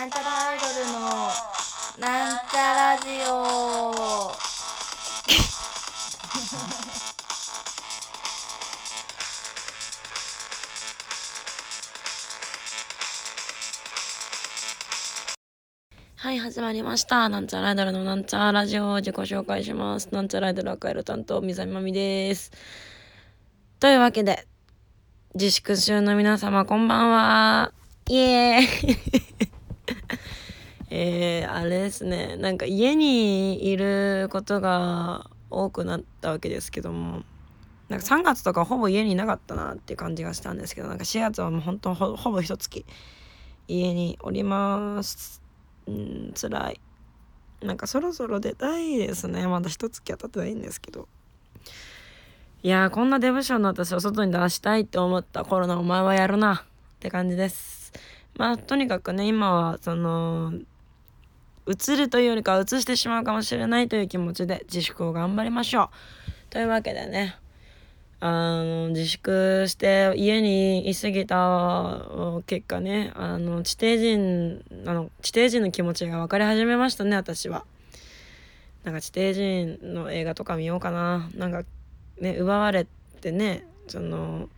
なんちゃらアイドルのなんちゃラジオはい、始まりました。なんちゃらアイドルのなんちゃらラジオを自己紹介します。なんちゃらアイドル赤色担当、みざみまみです。というわけで、自粛中の皆様こんばんは。イエーイえー、あれですね。なんか家にいることが多くなったわけですけども、なんか3月とかほぼ家にいなかったなっていう感じがしたんですけど、なんか4月はもう本当ほほぼ一月家におります。うん、辛い。なんかそろそろ出たいですね。まだ一月は経ってないんですけど。いやーこんなデブ症の私を外に出したいって思ったコロナお前はやるなって感じです。まあとにかくね今はその移るというよりかは移してしまうかもしれないという気持ちで自粛を頑張りましょう。というわけでねあの自粛して家にいすぎた結果ねあの地底人あの地底人の気持ちが分かり始めましたね私は。なんか地底人の映画とか見ようかな。なんかね奪われてねその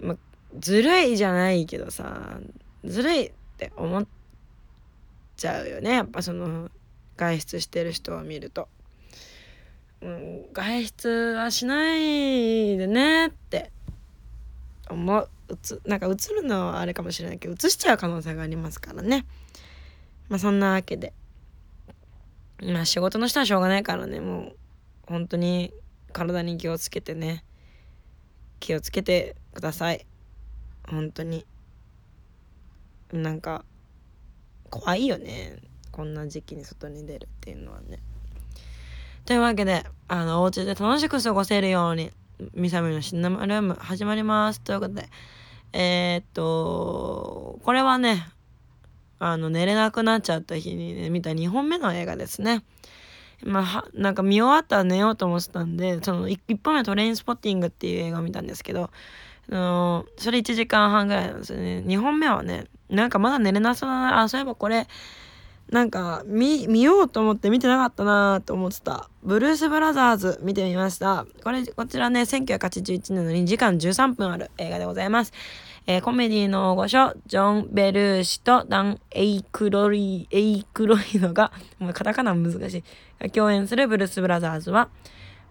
まずるいじゃないけどさずるいって思ってちゃうよね。やっぱその外出してる人を見ると。うん、外出はしないでねって。思う。うつなんか映るのはあれかもしれないけど映しちゃう可能性がありますからね。まあそんなわけで。まあ仕事の人はしょうがないからね。もう本当に体に気をつけてね。気をつけてください。本当に。なんか怖いよね。こんな時期に外に出るっていうのはね。というわけであのお家で楽しく過ごせるようにミサミのシンナマルーム始まります。ということでえー、っとこれはねあの寝れなくなっちゃった日に、ね、見た2本目の映画ですね。まあなんか見終わったら寝ようと思ってたんでその 1, 1本目トレインスポッティングっていう映画を見たんですけどあのそれ1時間半ぐらいなんですよね。2本目はねなんかまだ寝れなそうだなあそういえばこれなんか見見ようと思って見てなかったなと思ってた。ブルース・ブラザーズ見てみました。これこちらね1981年の2時間13分ある映画でございます、えーコメディの御所ジョン・ベルーシとダン・エイクロリエイクロイドがもうカタカナ難しい。共演するブルース・ブラザーズは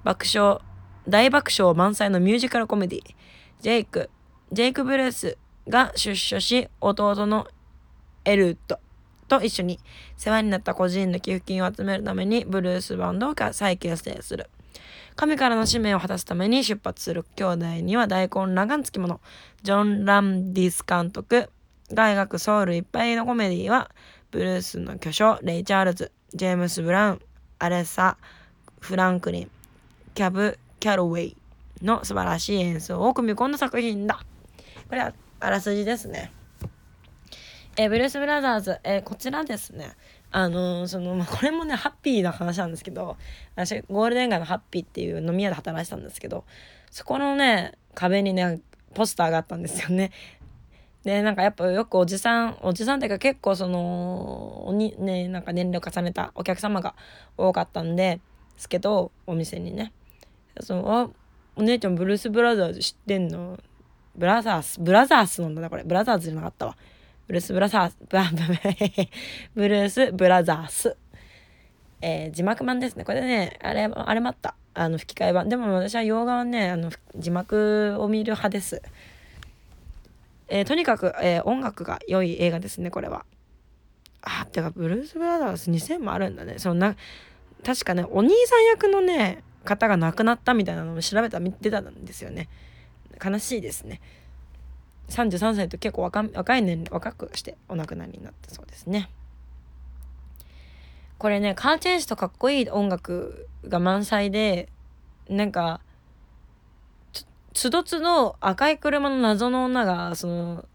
爆笑大爆笑満載のミュージカルコメディ。ジェイクジェイク・ブルースが出所し弟のエルトと一緒に世話になった個人の寄付金を集めるためにブルースバンドを再結成する。神からの使命を果たすために出発する。兄弟には大混乱がつきもの。ジョン・ランディス監督が描くソウルいっぱいのコメディはブルースの巨匠レイ・チャールズジェームス・ブラウンアレッサ・フランクリンキャブ・キャロウェイの素晴らしい演奏を組み込んだ作品だ。これはあらすじですね。えーブルース・ブラザーズ、えーこちらですね。あのーその、まあ、これもねハッピーな話なんですけど私ゴールデン街のハッピーっていう飲み屋で働いてたんですけどそこのね壁にねポスターがあったんですよね。でなんかやっぱよくおじさんおじさんっていうか結構そのおにねなんか年齢を重ねたお客様が多かったんですけどお店にね。そのあお姉ちゃんブルース・ブラザーズ知ってんの？ブラザースブラザースなんだなこれ。ブラザーズじゃなかったわ。ブルース・ブラザースブラブルース・ブラザースえー字幕版ですねこれねあれあれもあったあの吹き替え版でも私は洋画はねあの字幕を見る派ですえーとにかく、えー音楽が良い映画ですねこれはあてかブルース・ブラザーズ2000もあるんだねそのな確かねお兄さん役のね方が亡くなったみたいなのを調べたら見てたんですよね悲しいですね。33歳と結構若若い年若くしてお亡くなりになったそうですね。これねカーチェイスとかっこいい音楽が満載でなんかつつどつど赤い車の謎の女がその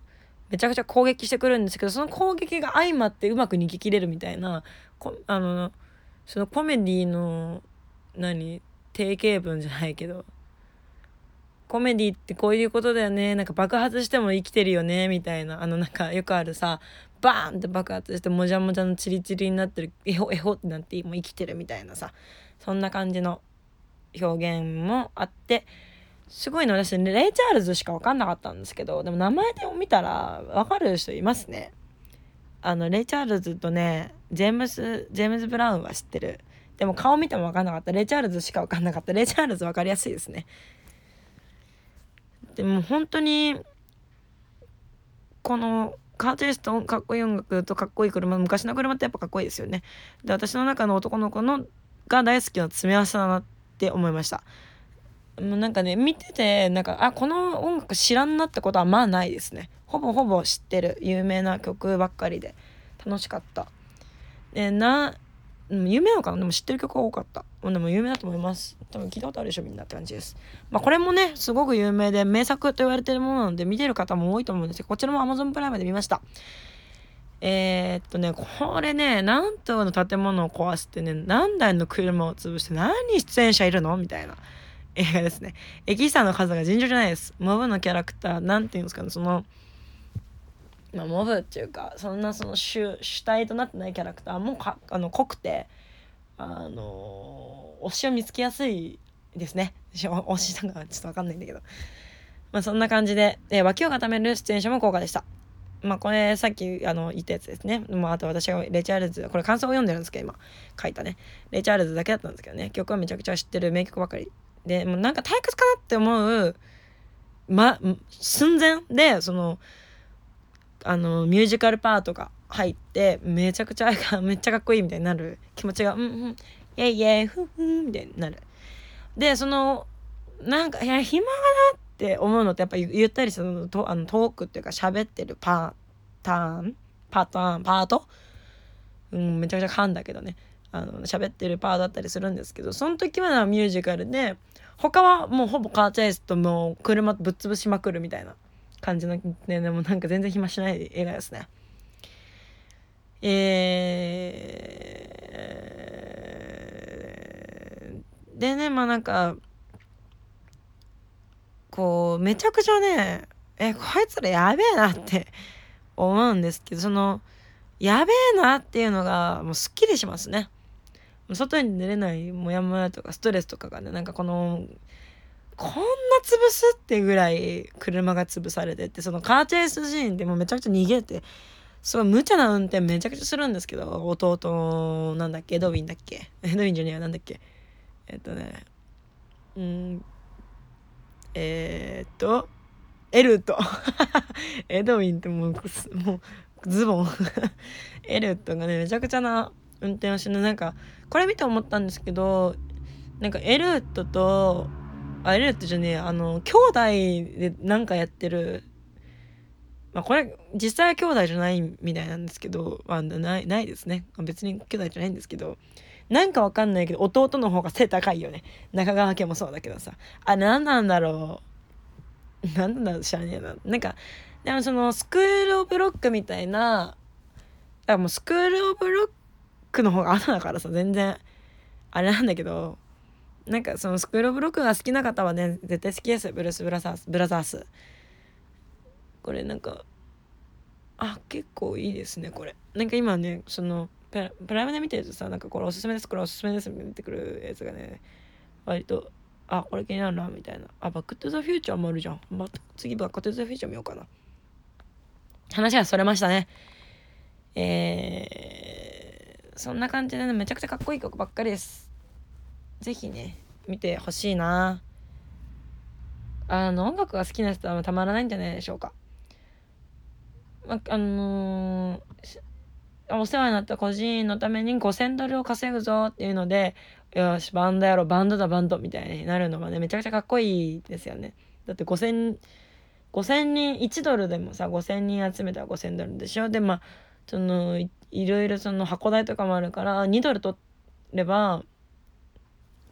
めちゃくちゃ攻撃してくるんですけどその攻撃が相まってうまく逃げ切れるみたいなこあのそのコメディの何定型文じゃないけどコメディってこういうことだよね。なんか爆発しても生きてるよね。みたいな。あのなんかよくあるさバーンって爆発してもじゃもじゃのチリチリになってる。エホエホってなってもう生きてるみたいなさ。そんな感じの表現もあって。すごいの。私レイ・チャールズしか分かんなかったんですけど。でも名前で見たら分かる人いますね。あのレイ・チャールズとねジェームス・ジェームズ・ブラウンは知ってる。でも顔見ても分かんなかった。レイ・チャールズしか分かんなかった。レイ・チャールズ分かりやすいですね。でも本当にこのカーチェイスとかっこいい音楽とかっこいい車昔の車ってやっぱかっこいいですよね。で私の中の男の子のが大好きな詰め合わせだなって思いました。もうなんかね見ててなんかあこの音楽知らんなってことはまあないですね。ほぼほぼ知ってる。有名な曲ばっかりで。楽しかった。でな有名なのかな？でも知ってる曲が多かった。でも有名だと思います。多分聞いたことあるでしょみんなって感じです。まあこれもねすごく有名で名作と言われてるものなので見てる方も多いと思うんですけどこちらも Amazon プライムで見ました。えー、っとねこれね何棟の建物を壊してね何台の車を潰して何出演者いるの？みたいな映画ですね。エキストラの数が尋常じゃないです。モブのキャラクター、なんていうんですかね、その、まあ、モブっていうか、そんなその主主体となってないキャラクターもかあの濃くて、あの推しを見つけやすいですね。推しとかちょっとわかんないんだけど。まあそんな感じで、えー、脇を固める出演者も豪華でした。まあこれさっきあの言ったやつですね。まああと私がレイ・チャールズ、これ感想を読んでるんですけど今書いたね。レイ・チャールズだけだったんですけどね。曲はめちゃくちゃ知ってる名曲ばかりでもうなんか退屈かなって思う、ま、寸前でそのあのミュージカルパートが入ってめちゃくちゃ めっちゃかっこいいみたいになる気持ちが「うんうんイェイイェイフフ」みたいになる。でそのなんかいや暇がなって思うのってやっぱゆったりそのとあのトークっていうか喋ってるパターンパターンパート、うん、めちゃくちゃ噛んだけどね。あの喋ってるパーだったりするんですけどその時はミュージカルで他はもうほぼカーチェイスともう車ぶっ潰しまくるみたいな。感じの、ね、でもなんか全然暇しない映画ですね。えー、でねまあなんかこうめちゃくちゃねえこいつらやべえなって思うんですけどそのやべえなっていうのがもうすっきりしますね。外に出れないモヤモヤとかストレスとかがねなんかこのこんな潰すってぐらい車が潰されてってそのカーチェイスシーンでもめちゃくちゃ逃げてすごい無茶な運転めちゃくちゃするんですけど弟なんだっけ？エドウィンだっけ？エ ドウィンジュニアなんだっけ？えっとねうんえー、っとエルト。エドウィンってもうもうズボン。エルトがねめちゃくちゃな運転をしのなんかこれ見て思ったんですけどなんかエルトとあエルートじゃねえあの兄弟でなんかやってる。まあこれ実際は兄弟じゃないみたいなんですけど、まあ、ないないですね。別に兄弟じゃないんですけど。なんかわかんないけど弟の方が背高いよね。中川家もそうだけどさ。あ何なんだろう。何なんだろう知らねえな。なんかでもそのスクール・オブ・ロックみたいなだもうスクール・オブ・ロックの方が後だからさ全然あれなんだけど。なんかそのスクール・ブ・ロックが好きな方はね絶対好きです。ブルース・ブラザースブラザース。これなんかあ結構いいですねこれ。なんか今ねそのプライムで見てるとさなんかこれおすすめですこれおすすめですって出てくるやつがね割とあこれ気になるなみたいな。あバック・トゥ・ザ・フューチャーもあるじゃん、ま、次バック・トゥ・ザ・フューチャー見ようかな。話がそれましたね。えーそんな感じでねめちゃくちゃかっこいい曲ばっかりです。是非ね見てほしいな。あの音楽が好きな人はたまらないんじゃないでしょうか、まあのー、お世話になった個人のために5,000ドルを稼ぐぞっていうのでよしバンドやろバンドだバンドみたいになるのがねめちゃくちゃかっこいいですよね。だって5,000 5,000人1ドルでもさ5,000人集めたら5,000ドルでしょ？でまあそのいろいろその箱代とかもあるから2ドル取れば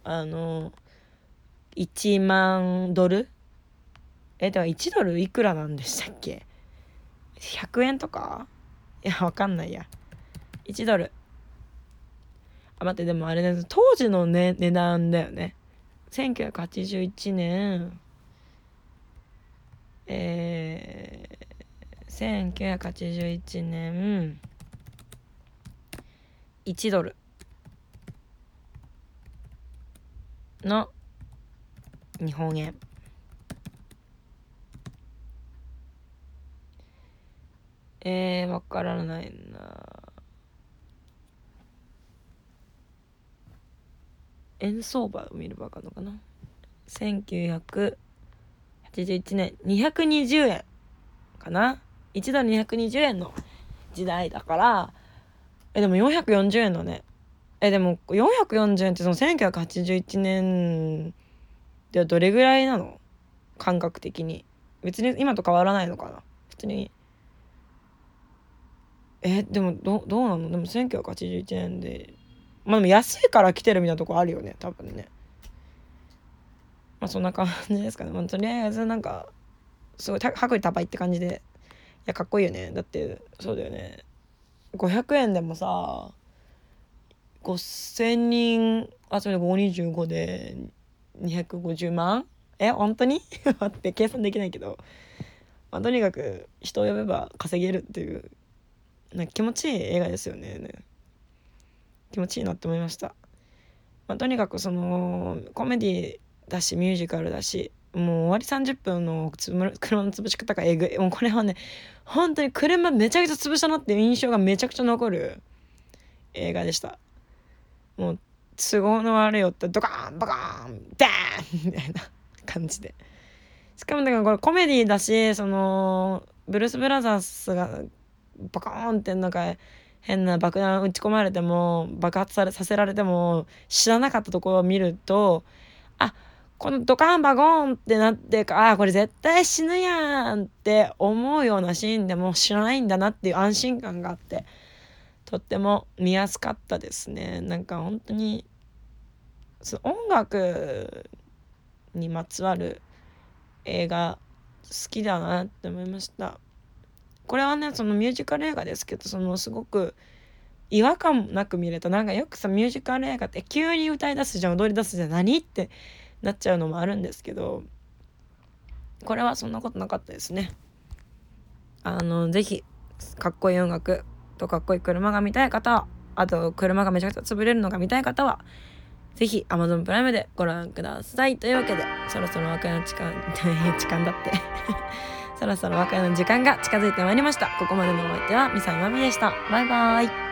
あの1万ドル？えでは1ドルいくらなんでしたっけ？100円とか？いやわかんないや。1ドル。あ待ってでもあれね当時の、ね、値段だよね。1981年。えー、1981年。1ドル。の日本円。えー、わからないな。円相場を見ればわかるのかな？1981年。220円。かな？1ドル220円の時代だから。えでも440円のねえでも440円ってその1981年ではどれぐらいなの？感覚的に。別に今と変わらないのかな？普通に。えでもどどうなの？でも1981年で。まあでも安いから来てるみたいなとこあるよね多分ね。まあそんな感じですかね、まあ、とりあえずなんかすごい薄利多売って感じで。いやかっこいいよね。だってそうだよね。500円でもさ5,000人集めて525で250万？え本当に？待って計算できないけど、まあ、とにかく人を呼べば稼げるっていうなんか気持ちいい映画ですよね。気持ちいいなって思いました、まあ、とにかくそのコメディだしミュージカルだしもう終わり30分の車の潰し方がえぐい。もうこれはね本当に車めちゃくちゃ潰したなっていう印象がめちゃくちゃ残る映画でした。もう都合の悪いってドカーンバカーンダーンみたいな感じで。しかもだからこれコメディだしそのブルース・ブラザースがバカーンってなんか変な爆弾撃ち込まれても爆発されさせられても知らなかったところを見るとあこのドカンバゴンってなってああこれ絶対死ぬやんって思うようなシーンでも知らないんだなっていう安心感があって。とっても見やすかったですね。なんか本当に音楽にまつわる映画好きだなって思いました。これはねそのミュージカル映画ですけどそのすごく違和感なく見れた。なんかよくさミュージカル映画って急に歌い出すじゃん踊り出すじゃん何ってなっちゃうのもあるんですけどこれはそんなことなかったですね。あの是非かっこいい音楽とかっこいい車が見たい方はあと車がめちゃくちゃ潰れるのが見たい方はぜひ Amazon プライムでご覧ください。というわけでそろそろ別れの時間 時間だって。そろそろ別れの時間が近づいてまいりました。ここまでのお相手はミサイマミでした。バイバーイ。